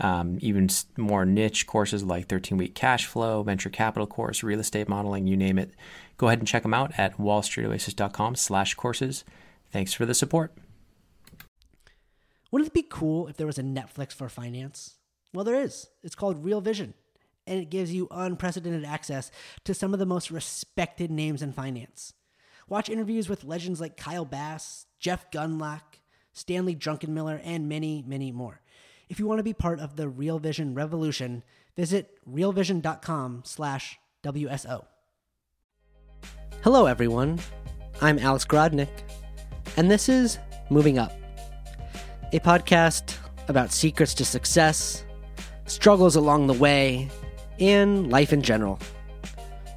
um, even more niche courses like 13 week cash flow, venture capital course, real estate modeling, you name it Go ahead and check them out at wallstreetoasis.com slash courses. Thanks for the support. Wouldn't it be cool if there was a Netflix for finance? Well, there is. It's called Real Vision, and it gives you unprecedented access to some of the most respected names in finance. Watch interviews with legends like Kyle Bass, Jeff Gundlach, Stanley Druckenmiller, and many, many more. If you want to be part of the Real Vision revolution, visit realvision.com slash WSO. Hello, everyone. I'm Alex Grodnick, and this is Moving Up, a podcast about secrets to success, struggles along the way, and life in general.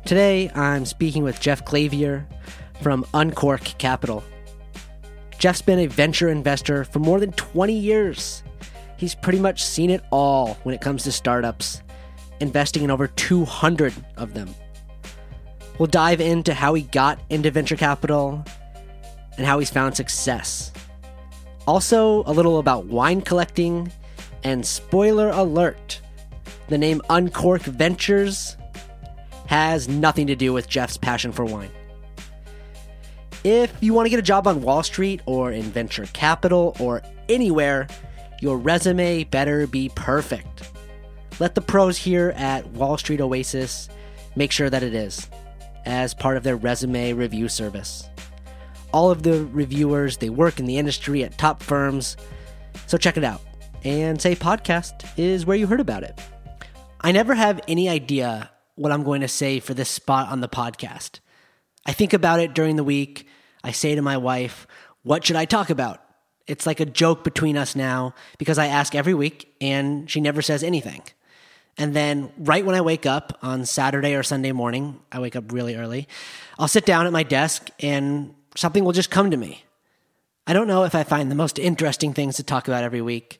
Today, I'm speaking with Jeff Clavier from Uncork Capital. Jeff's been a venture investor for more than 20 years. He's pretty much seen it all when it comes to startups, investing in over 200 of them. We'll dive into how he got into venture capital and how he's found success. Also, a little about wine collecting, and spoiler alert the name Uncork Ventures has nothing to do with Jeff's passion for wine. If you want to get a job on Wall Street or in venture capital or anywhere, your resume better be perfect. Let the pros here at Wall Street Oasis make sure that it is as part of their resume review service. All of the reviewers, they work in the industry at top firms, so check it out. And say podcast is where you heard about it. I never have any idea what I'm going to say for this spot on the podcast. I think about it during the week. I say to my wife, What should I talk about? It's like a joke between us now because I ask every week and she never says anything. And then right when I wake up on Saturday or Sunday morning, I wake up really early, I'll sit down at my desk and something will just come to me. I don't know if I find the most interesting things to talk about every week,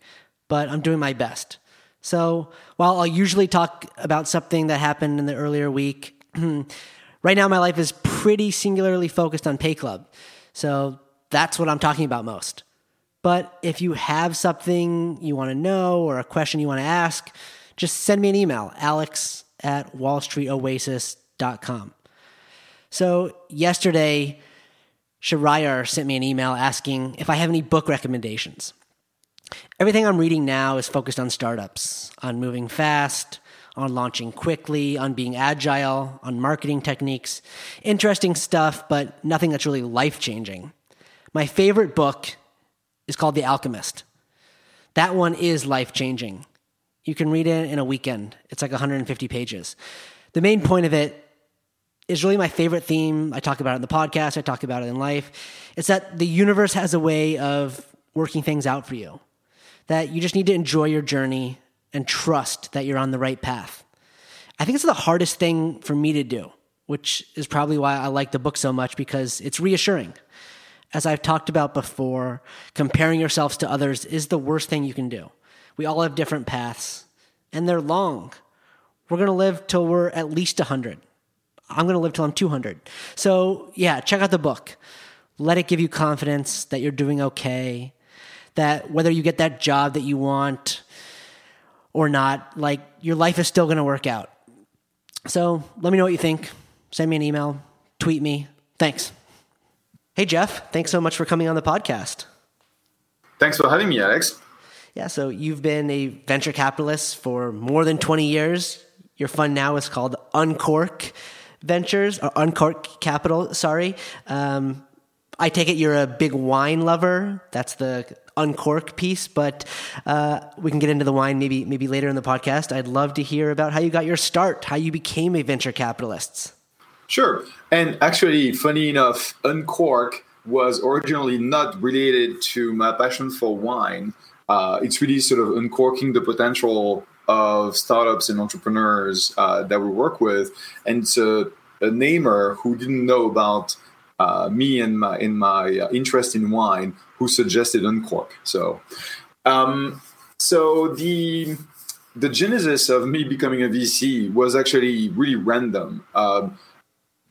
but I'm doing my best. So while I'll usually talk about something that happened in the earlier week, right now my life is pretty singularly focused on Pay Club. So that's what I'm talking about most. But if you have something you want to know or a question you want to ask, just send me an email, alex at wallstreetoasis.com. So yesterday, Shriyar sent me an email asking if I have any book recommendations. Everything I'm reading now is focused on startups, on moving fast, on launching quickly, on being agile, on marketing techniques. Interesting stuff, but nothing that's really life changing. My favorite book is called The Alchemist. That one is life changing. You can read it in a weekend. It's like 150 pages. The main point of it is really my favorite theme. I talk about it in the podcast, I talk about it in life. It's that the universe has a way of working things out for you. That you just need to enjoy your journey and trust that you're on the right path. I think it's the hardest thing for me to do, which is probably why I like the book so much because it's reassuring. As I've talked about before, comparing yourselves to others is the worst thing you can do. We all have different paths, and they're long. We're going to live till we're at least 100. I'm going to live till I'm 200. So, yeah, check out the book. Let it give you confidence that you're doing okay, that whether you get that job that you want or not, like your life is still going to work out. So, let me know what you think. Send me an email, tweet me. Thanks. Hey, Jeff, thanks so much for coming on the podcast. Thanks for having me, Alex. Yeah, so you've been a venture capitalist for more than 20 years. Your fund now is called Uncork Ventures, or Uncork Capital, sorry. Um, I take it you're a big wine lover. That's the uncork piece, but uh, we can get into the wine maybe maybe later in the podcast. I'd love to hear about how you got your start, how you became a venture capitalist. Sure. And actually, funny enough, Uncork was originally not related to my passion for wine uh, it's really sort of uncorking the potential of startups and entrepreneurs uh, that we work with. And it's a, a namer who didn't know about uh, me and my in my uh, interest in wine who suggested Uncork. So, um, so the the genesis of me becoming a VC was actually really random. Um,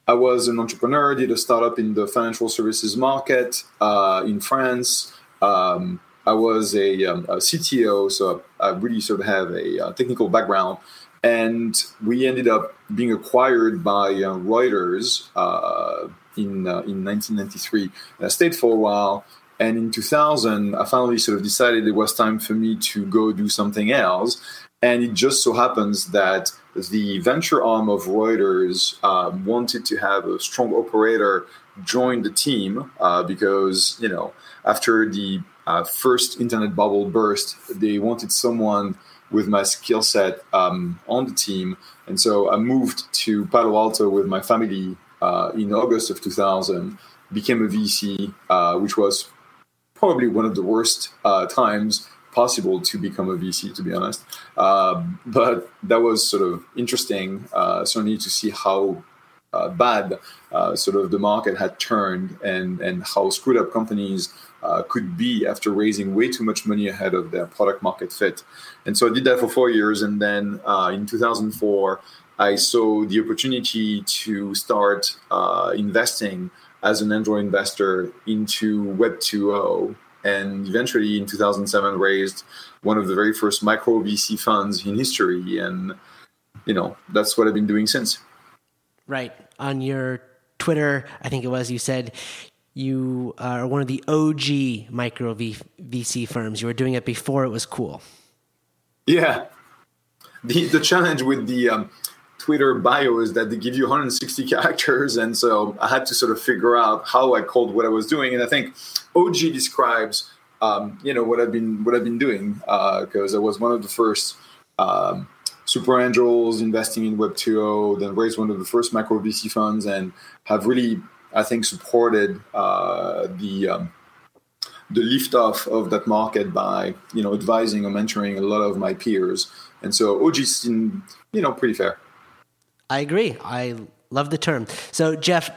I was an entrepreneur, did a startup in the financial services market uh, in France. Um, I was a, um, a, CTO, so I really sort of have a, a, uh, technical background. And we ended up being acquired by uh, Reuters uh, in, uh, in 1993. I stayed for a while. And in 2000, I finally sort of decided it was time for me to go do something else. And it just so happens that the venture arm of Reuters um, wanted to have a strong operator join the team uh, because, you know, after the uh, first internet bubble burst, they wanted someone with my skill set um, on the team. And so I moved to Palo Alto with my family uh, in August of 2000, became a VC, uh, which was probably one of the worst uh, times possible to become a VC, to be honest. Uh, but that was sort of interesting, uh, certainly to see how uh, bad uh, sort of the market had turned and, and how screwed up companies uh, could be after raising way too much money ahead of their product market fit. And so I did that for four years. And then uh, in 2004, I saw the opportunity to start investing as an angel investor into Web 2.0 and eventually in 2007 raised one of the very first micro VC funds in history. And, you know, that's what I've been doing since. Right. On your Twitter, I think it was, you said you are one of the OG micro v- VC firms. You were doing it before it was cool. Yeah. The, the challenge with the um, Twitter bio is that they give you 160 characters. And so I had to sort of figure out how I called what I was doing. And I think OG describes, um, you know, what I've been, what I've been doing because uh, I was one of the first um, super angels investing in Web 2.0, then raised one of the first micro VC funds and have really, I think, supported uh, the, um, the lift off of that market by, you know, advising or mentoring a lot of my peers. And so OG is, you know, pretty fair. I agree. I love the term. So, Jeff,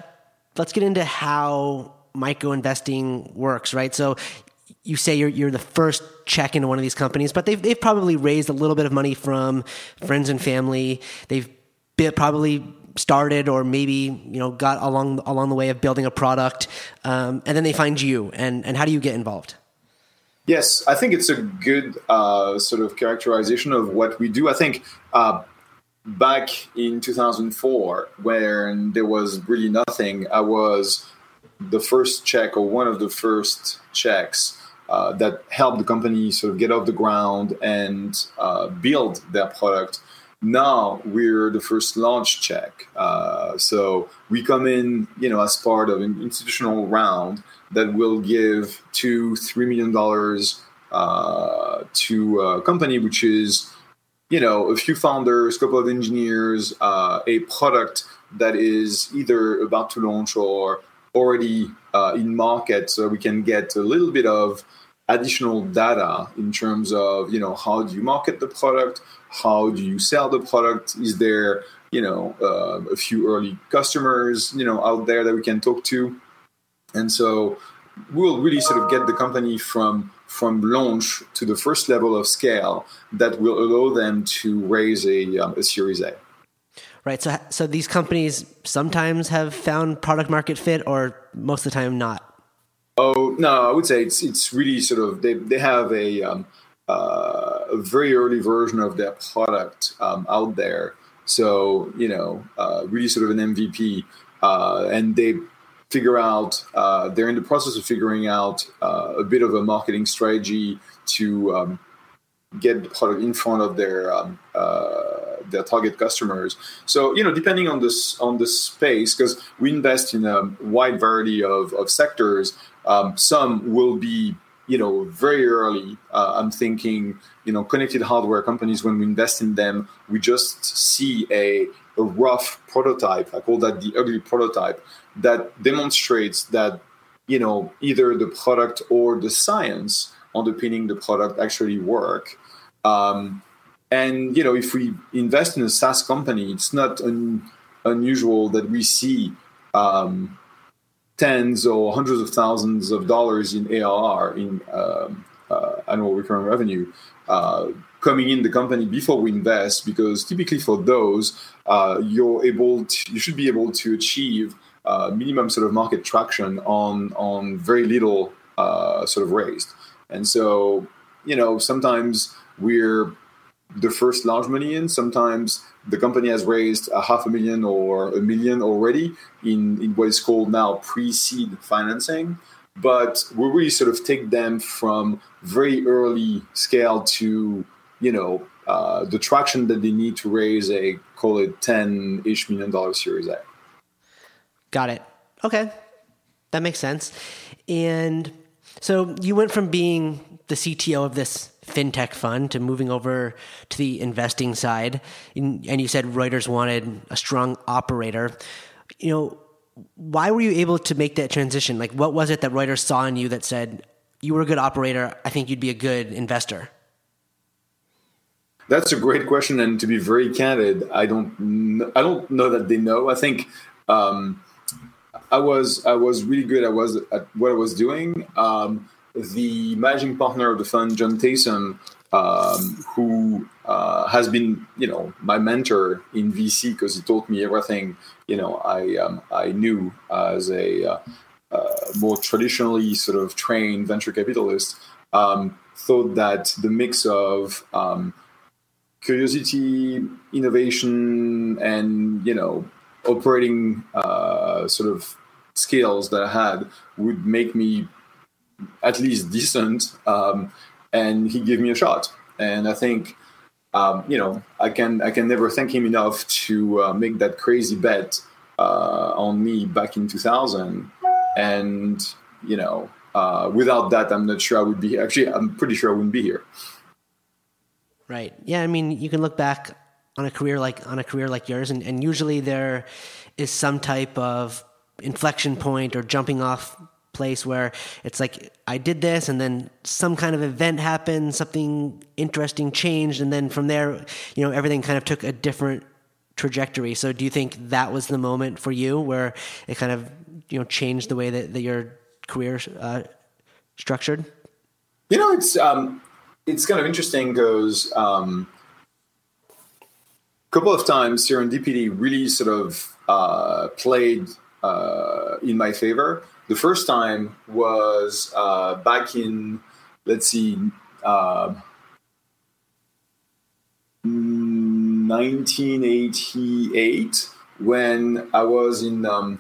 let's get into how micro investing works, right? So, you say you're you're the first check into one of these companies, but they've they've probably raised a little bit of money from friends and family. They've probably started or maybe you know got along along the way of building a product, um, and then they find you. And and how do you get involved? Yes, I think it's a good uh, sort of characterization of what we do. I think uh, back in 2004 when there was really nothing i was the first check or one of the first checks uh, that helped the company sort of get off the ground and uh, build their product. Now we're the first launch check uh, so we come in you know as part of an institutional round that will give two three million dollars uh, to a company which is you know, a few founders, a couple of engineers, uh, a product that is either about to launch or already uh, in market, so we can get a little bit of additional data in terms of you know how do you market the product, how do you sell the product, is there you know uh, a few early customers you know out there that we can talk to, and so we'll really sort of get the company from from launch to the first level of scale that will allow them to raise a, um, a Series A. Right. So, so these companies sometimes have found product market fit, or most of the time not. Oh no, I would say it's it's really sort of they they have a um, uh, a very early version of their product um, out there. So you know, uh, really sort of an MVP, uh, and they figure out uh, they're in the process of figuring out uh, a bit of a marketing strategy to um, get the product in front of their um, uh, their target customers. So you know, depending on this on the space, because we invest in a wide variety of, of sectors. Um, some will be you know very early. Uh, I'm thinking you know connected hardware companies. When we invest in them, we just see a a rough prototype. I call that the ugly prototype that demonstrates that you know either the product or the science underpinning the product actually work. Um, and you know, if we invest in a SaaS company, it's not un- unusual that we see um, tens or hundreds of thousands of dollars in ARR in um, uh, annual recurring revenue uh, coming in the company before we invest because typically for those uh, you're able to, you should be able to achieve uh, minimum sort of market traction on on very little uh, sort of raised. And so you know sometimes we're the first large money in sometimes the company has raised a half a million or a million already in, in what is called now pre-seed financing. But we really sort of take them from very early scale to you know uh, the traction that they need to raise a call it 10-ish million dollar series a got it okay that makes sense and so you went from being the cto of this fintech fund to moving over to the investing side and you said reuters wanted a strong operator you know why were you able to make that transition? Like, what was it that Reuters saw in you that said you were a good operator? I think you'd be a good investor. That's a great question, and to be very candid, I don't, I don't know that they know. I think um, I was, I was really good. I was at what I was doing. Um, the managing partner of the fund, John Taysom, um, who uh, has been, you know, my mentor in VC because he taught me everything, you know, I um, I knew as a uh, uh, more traditionally sort of trained venture capitalist. Um, thought that the mix of um, curiosity, innovation, and you know, operating uh, sort of skills that I had would make me at least decent. Um, and he gave me a shot. And I think, um, you know, I can I can never thank him enough to uh, make that crazy bet uh, on me back in 2000. And you know, uh, without that, I'm not sure I would be. Actually, I'm pretty sure I wouldn't be here. Right. Yeah. I mean, you can look back on a career like on a career like yours, and, and usually there is some type of inflection point or jumping off place where it's like I did this and then some kind of event happened, something interesting changed, and then from there, you know, everything kind of took a different trajectory. So do you think that was the moment for you where it kind of, you know, changed the way that, that your career uh, structured? You know, it's um, it's kind of interesting because um, couple of times serendipity really sort of uh, played uh, in my favor. The first time was uh, back in, let's see, uh, 1988 when I was in, um,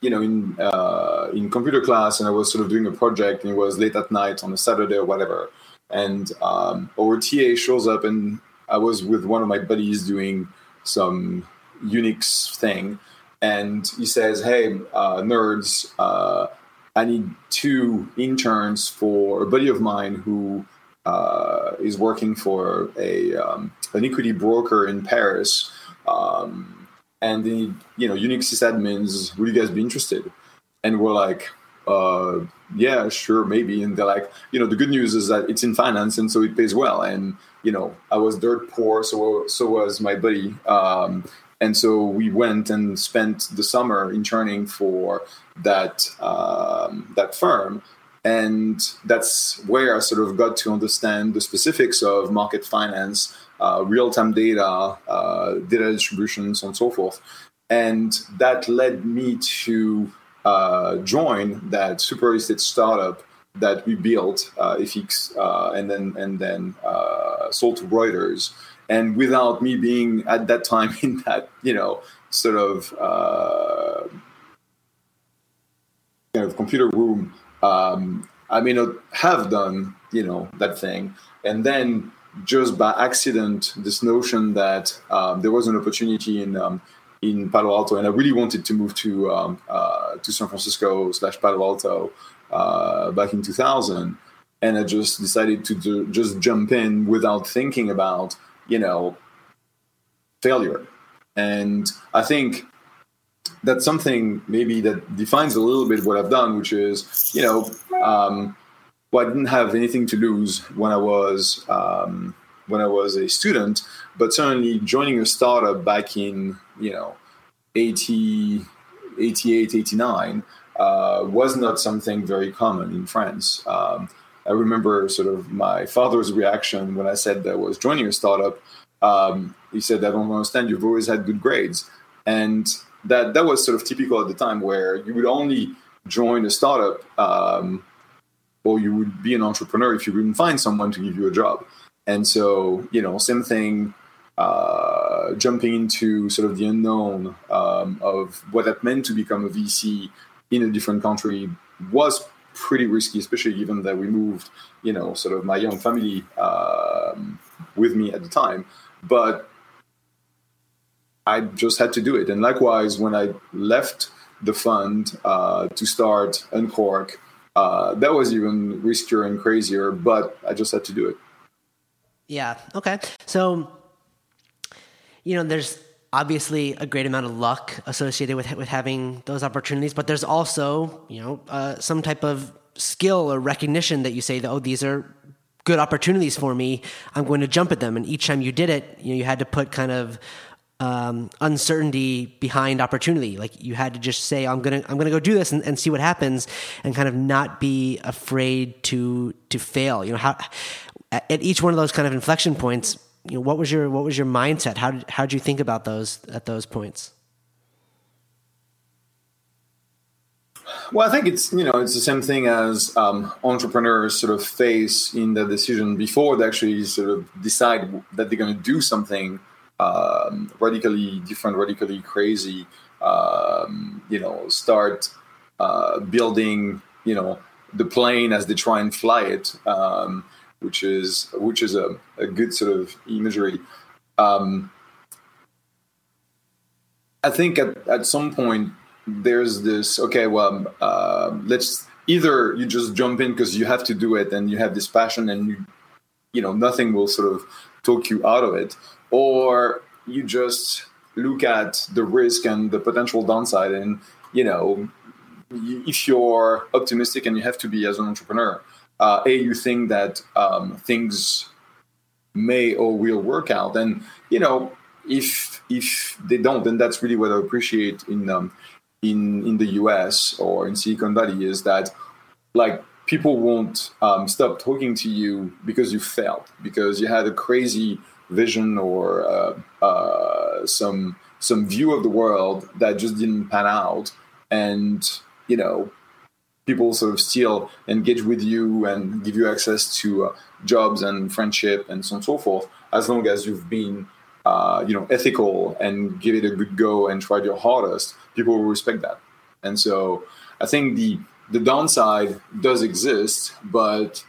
you know, in uh, in computer class and I was sort of doing a project and it was late at night on a Saturday or whatever, and um, our TA shows up and I was with one of my buddies doing some Unix thing and he says, "Hey, uh, nerds, uh, I need two interns for a buddy of mine who uh, is working for a um, an equity broker in Paris, um, and need, you know Unix sysadmins. Would you guys be interested?" And we're like. Uh, yeah, sure, maybe. And they're like, you know, the good news is that it's in finance, and so it pays well. And you know, I was dirt poor, so so was my buddy. Um, and so we went and spent the summer interning for that um, that firm, and that's where I sort of got to understand the specifics of market finance, uh, real time data, uh, data distribution, so on and so forth, and that led me to uh, join that super estate startup that we built, uh, uh, and then and then uh, sold to Reuters. And without me being at that time in that you know sort of uh, kind of computer room um, i may not have done you know that thing. And then just by accident this notion that um, there was an opportunity in um, in Palo Alto, and I really wanted to move to um, uh, to San Francisco slash Palo Alto uh, back in 2000, and I just decided to do, just jump in without thinking about you know, failure. And I think that's something maybe that defines a little bit what I've done, which is, you know, um, well, I didn't have anything to lose when I was um, when I was a student, but certainly joining a startup back in, you know, 80, 88, 89, uh, was not something very common in France. Um, I remember sort of my father's reaction when I said that I was joining a startup. Um, he said, "I don't understand. You've always had good grades," and that that was sort of typical at the time, where you would only join a startup um, or you would be an entrepreneur if you couldn't find someone to give you a job. And so, you know, same thing. Uh, jumping into sort of the unknown um, of what that meant to become a VC in a different country was pretty risky, especially given that we moved, you know, sort of my young family um, with me at the time. But I just had to do it. And likewise, when I left the fund uh, to start Uncork, uh, that was even riskier and crazier, but I just had to do it. Yeah. Okay. So, you know, there's obviously a great amount of luck associated with with having those opportunities, but there's also, you know, uh, some type of skill or recognition that you say that oh, these are good opportunities for me. I'm going to jump at them, and each time you did it, you know, you had to put kind of um, uncertainty behind opportunity. Like you had to just say, "I'm gonna, I'm gonna go do this and, and, see what happens," and kind of not be afraid to to fail. You know, how at each one of those kind of inflection points, you know, what was your what was your mindset? How did how did you think about those at those points? Well, I think it's you know it's the same thing as um, entrepreneurs sort of face in the decision before they actually sort of decide that they're going to do something um, radically different, radically crazy. Um, you know, start uh, building, you know, the plane as they try and fly it, um, which is which is a, a good sort of imagery. Um, I think at, at some point there's this okay, well, uh, let's either you just jump in because you have to do it and you have this passion and you you know nothing will sort of talk you out of it or you just look at the risk and the potential downside and you know if you're optimistic and you have to be as an entrepreneur uh, a you think that um, things may or will work out. And you know if if they don't then that's really what i appreciate in um, in in the us or in silicon valley is that like people won't um, stop talking to you because you failed because you had a crazy vision or uh, uh, some some view of the world that just didn't pan out, and you know people sort of still engage with you and give you access to uh, jobs and friendship and so on and so forth, as long as you've been uh, you know ethical and give it a good go and tried your hardest, people will respect that. And so I think the the downside does exist, but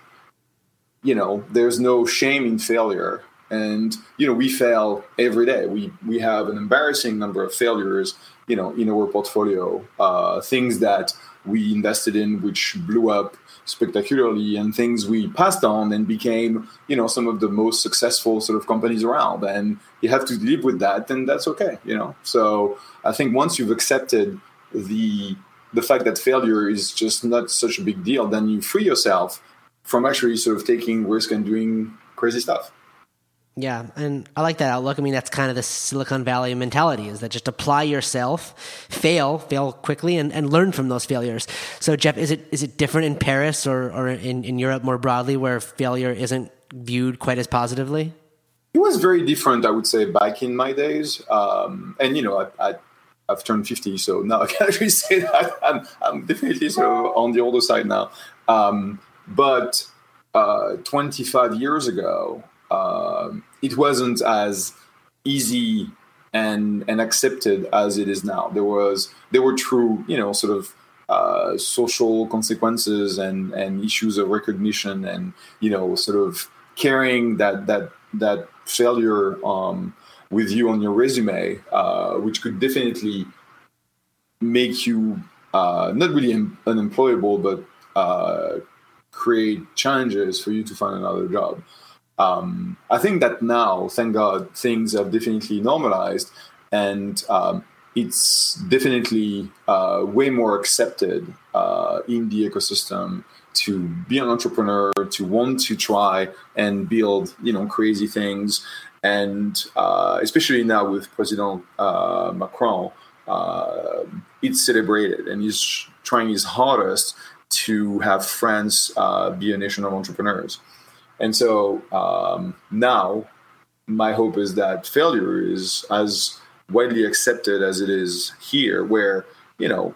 you know there's no shame in failure and you know we fail every day. We we have an embarrassing number of failures you know in our portfolio uh, things that we invested in which blew up spectacularly and things we passed on and became you know some of the most successful sort of companies around. And you have to live with that and that's okay you know. So i think once you've accepted the the fact that failure is just not such a big deal then you free yourself from actually sort of taking risk and doing crazy stuff yeah, and I like that outlook. I mean, that's kind of the Silicon Valley mentality is that just apply yourself, fail, fail quickly, and, and learn from those failures. So, Jeff, is it is it different in Paris or, or in, in Europe more broadly where failure isn't viewed quite as positively? It was very different, I would say, back in my days. Um, and, you know, I, I, have turned 50, so now I can actually say that I'm, I'm definitely sort of on the older side now. Um, but uh, 25 years ago, um, it wasn't as easy and and accepted as it is now. There was there were true, you know, sort of uh, social consequences and and issues of recognition and you know sort of carrying that that that failure um, with you on your resume, uh, which could definitely make you uh, not really unemployable, but uh, create challenges for you to find another job. Um, I think that now, thank God, things have definitely normalized, and um, it's definitely uh, way more accepted uh, in the ecosystem to be an entrepreneur, to want to try and build, you know, crazy things, and uh, especially now with President uh, Macron, uh, it's celebrated and he's trying his hardest to have France uh, be a nation of entrepreneurs. And so um, now, my hope is that failure is as widely accepted as it is here, where you know,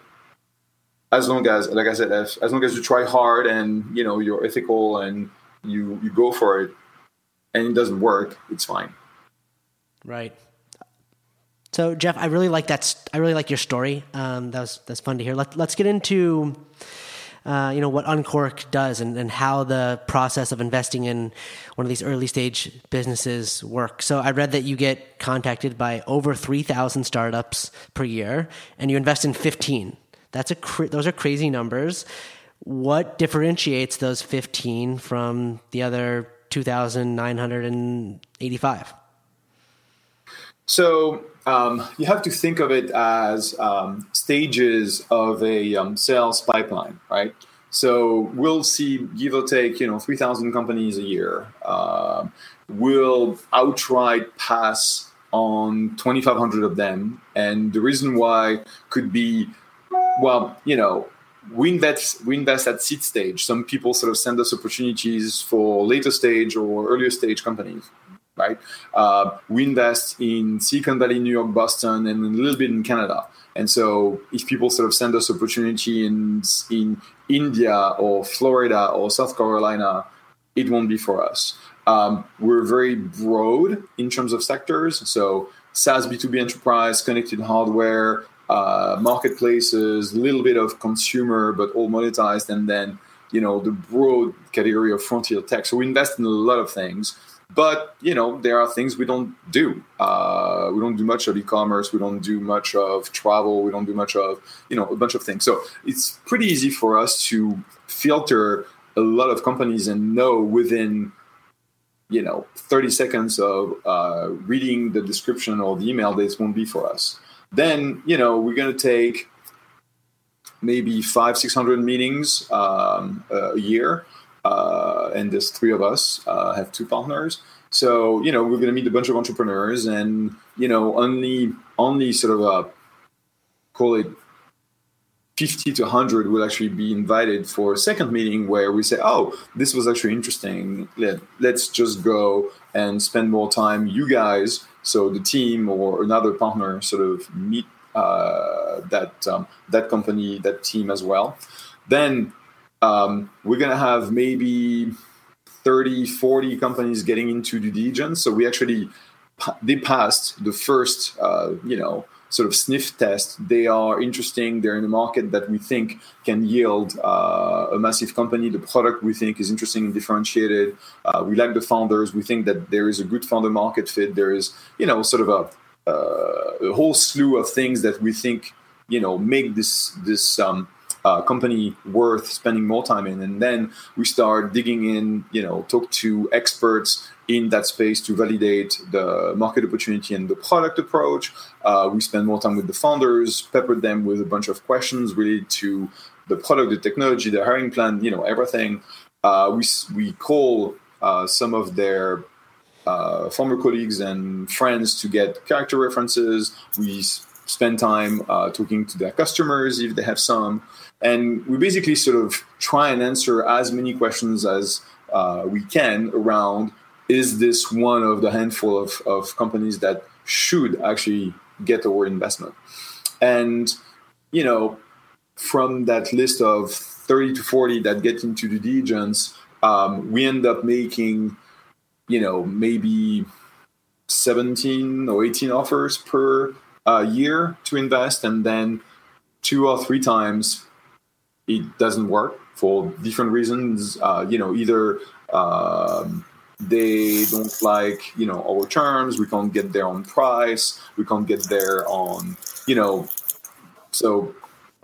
as long as, like I said, as, as long as you try hard and you know you're ethical and you you go for it, and it doesn't work, it's fine. Right. So Jeff, I really like that. I really like your story. Um, that was that's fun to hear. Let, let's get into uh, you know, what Uncork does and, and how the process of investing in one of these early stage businesses work. So I read that you get contacted by over 3,000 startups per year and you invest in 15. That's a cr- those are crazy numbers. What differentiates those 15 from the other 2,985? So um, you have to think of it as um, stages of a um, sales pipeline, right? So we'll see, give or take, you know, 3,000 companies a year. Uh, we'll outright pass on 2,500 of them. And the reason why could be, well, you know, we invest, we invest at seed stage. Some people sort of send us opportunities for later stage or earlier stage companies right? Uh, we invest in Silicon Valley, New York, Boston, and a little bit in Canada. And so, if people sort of send us opportunity in in India or Florida or South Carolina, it won't be for us. Um, we're very broad in terms of sectors. So, SaaS B2B enterprise, connected hardware, uh, marketplaces, a little bit of consumer, but all monetized, and then you know the broad category of frontier tech. So we invest in a lot of things. But you know, there are things we don't do. Uh, we don't do much of e-commerce. We don't do much of travel. We don't do much of you know a bunch of things. So it's pretty easy for us to filter a lot of companies and know within you know 30 seconds of uh, reading the description or the email this won't be for us. Then you know we're going to take maybe five six hundred meetings um, a year uh, and there's three of us uh, have two partners. So you know we're going to meet a bunch of entrepreneurs, and you know only only sort of uh, call it 50 to 100 will actually be invited for a second meeting where we say, oh, this was actually interesting. Let, let's just go and spend more time. You guys, so the team or another partner, sort of meet uh, that um, that company, that team as well. Then um, we're going to have maybe 30, 40 companies getting into due diligence. So we actually they passed the first, uh, you know, sort of sniff test. They are interesting. They're in a market that we think can yield uh, a massive company. The product we think is interesting and differentiated. Uh, we like the founders. We think that there is a good founder market fit. There is, you know, sort of a, uh, a whole slew of things that we think, you know, make this this um, uh, company worth spending more time in. And then we start digging in you know talk to experts in that space to validate the market opportunity and the product approach. Uh, we spend more time with the founders pepper them with a bunch of questions related to the product the technology the hiring plan you know everything. Uh, we, we call uh, some of their uh, former colleagues and friends to get character references. We spend time uh, talking to their customers if they have some and we basically sort of try and answer as many questions as uh, we can around is this one of the handful of, of companies that should actually get our investment? And you know from that list of 30 to 40 that get into the diligence um, we end up making you know maybe 17 or 18 offers per uh, year to invest and then two or three times it doesn't work for different reasons. Uh, you know, either um, they don't like you know our terms, we can't get there on price, we can't get there on you know, so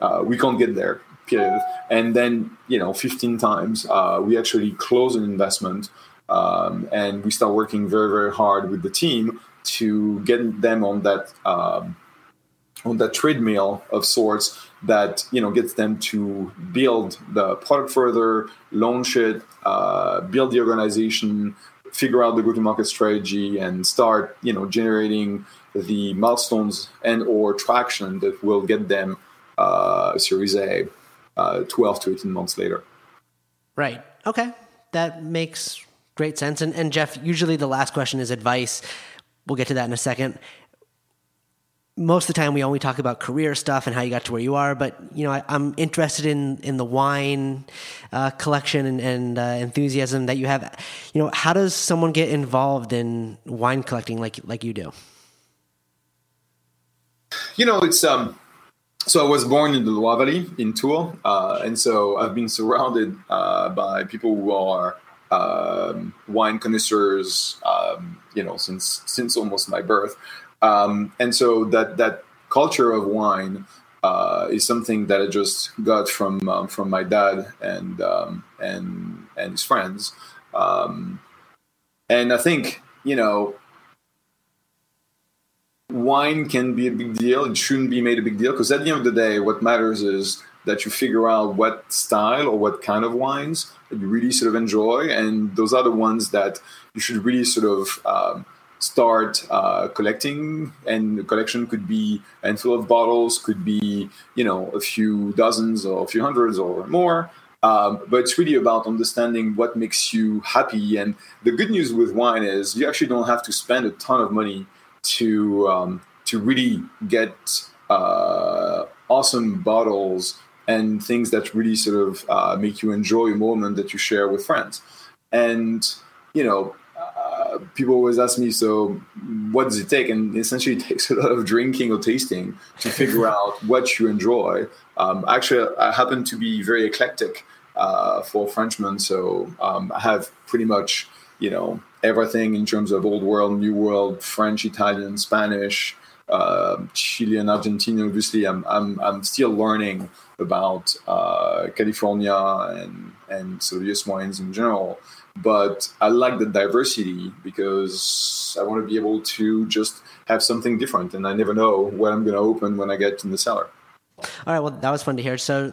uh, we can't get there. Period. And then you know, 15 times uh, we actually close an investment. Um, and we start working very, very hard with the team to get them on that um, on that treadmill of sorts that you know gets them to build the product further, launch it, uh, build the organization, figure out the go-to-market strategy and start, you know, generating the milestones and or traction that will get them uh, Series A uh, 12 to 18 months later. Right. Okay. That makes great sense. And, and Jeff, usually the last question is advice. We'll get to that in a second most of the time we only talk about career stuff and how you got to where you are but you know I, am interested in in the wine uh, collection and, and uh, enthusiasm that you have you know how does someone get involved in wine collecting like like you do you know it's um so I was born in the Loire Valley in Tours, uh, and so I've been surrounded uh, by people who are um, wine connoisseurs, um, you know, since since almost my birth. Um, and so that that culture of wine uh, is something that I just got from um, from my dad and um, and and his friends. Um, and I think you know, wine can be a big deal. It shouldn't be made a big deal because at the end of the day, what matters is that you figure out what style or what kind of wines that you really sort of enjoy, and those are the ones that you should really sort of um, start uh, collecting and the collection could be a handful of bottles could be you know a few dozens or a few hundreds or more. Um, but it's really about understanding what makes you happy. And the good news with wine is you actually don't have to spend a ton of money to um, to really get uh, awesome bottles and things that really sort of uh, make you enjoy a moment that you share with friends. And you know people always ask me, so what does it take? And essentially, it takes a lot of drinking or tasting to figure out what you enjoy. Um, actually, I happen to be very eclectic uh, for Frenchmen, so um, I have pretty much you know everything in terms of old world, new world, French, Italian, Spanish, uh, Chilean, Argentina. Obviously, I'm I'm I'm still learning about uh, California and and Soviet wines in general but I like the diversity because I want to be able to just have something different, and I never know what I'm going to open when I get in the cellar. All right, well, that was fun to hear. So,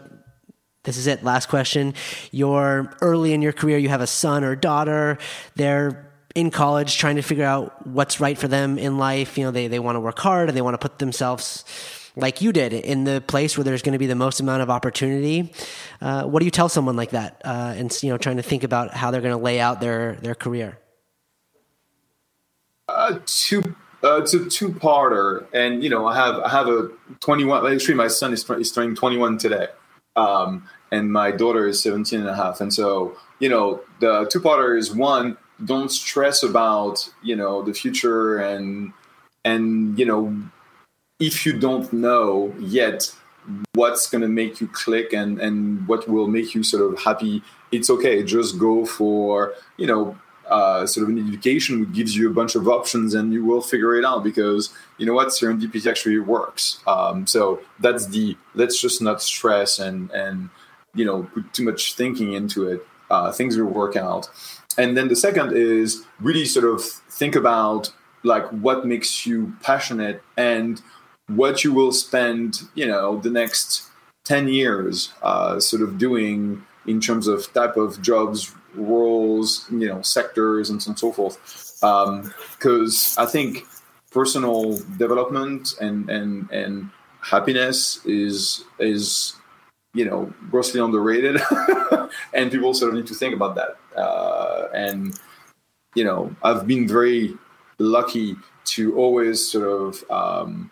this is it. Last question. You're early in your career. You have a son or daughter. They're in college trying to figure out what's right for them in life. You know, they, they want to work hard and they want to put themselves like you did in the place where there's going to be the most amount of opportunity. Uh, what do you tell someone like that? Uh, and you know, trying to think about how they're going to lay out their their career. Uh, two. Uh, it's a two-parter, and you know, I have I have a 21. Actually, my son is, is turning 21 today, um, and my daughter is 17 and a half. And so, you know, the two-parter is one: don't stress about you know the future and and you know if you don't know yet what's going to make you click and and what will make you sort of happy it's okay. Just go for you know uh, sort of an education which gives you a bunch of options and you will figure it out because you know what serendipity actually works. Um, so that's the let's just not stress and and you know put too much thinking into it. Uh, things will work out and then the second is really sort of think about like what makes you passionate and what you will spend, you know, the next 10 years uh, sort of doing in terms of type of jobs, roles, you know, sectors, and so forth. Because um, I think personal development and, and, and happiness is, is you know, grossly underrated. and people sort of need to think about that. Uh, and, you know, I've been very lucky to always sort of um,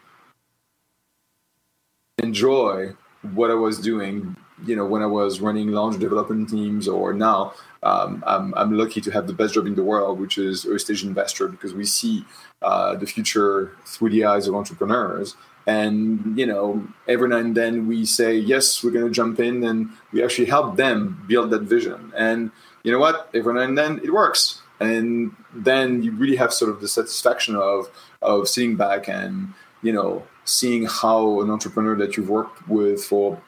enjoy what I was doing, you know, when I was running launch development teams or now, um, I'm, I'm lucky to have the best job in the world, which is early stage investor, because we see uh, the future through the eyes of entrepreneurs. And, you know, every now and then we say, yes, we're going to jump in and we actually help them build that vision. And you know what? Every now and then it works. And then you really have sort of the satisfaction of, of sitting back and, you know, seeing how an entrepreneur that you've worked with for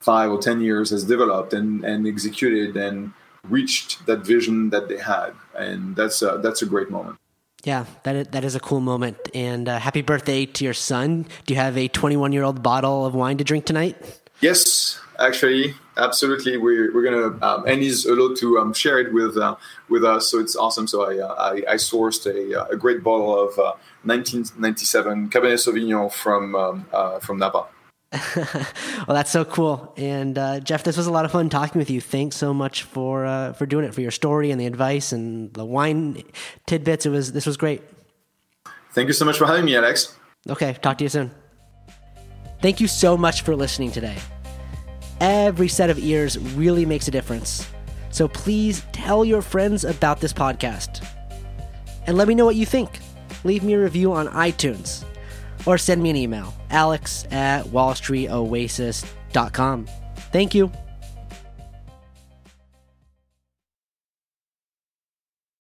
five or ten years has developed and, and executed and reached that vision that they had and that's a, that's a great moment yeah that is, that is a cool moment and uh, happy birthday to your son do you have a 21 year old bottle of wine to drink tonight yes actually absolutely. We're, we're gonna um, and he's allowed to um, share it with uh, with us, so it's awesome. So I uh, I, I, sourced a, a great bottle of 1997 Cabernet Sauvignon from um, from Napa. well, that's so cool. And uh, Jeff, this was a lot of fun talking with you. Thanks so much for uh, for doing it, for your story and the advice and the wine tidbits. It was this was great. Thank you so much for having me, Alex. Okay, talk to you soon. Thank you so much for listening today. Every set of ears really makes a difference. So please tell your friends about this podcast. And let me know what you think. Leave me a review on iTunes or send me an email alex at wallstreetoasis.com. Thank you.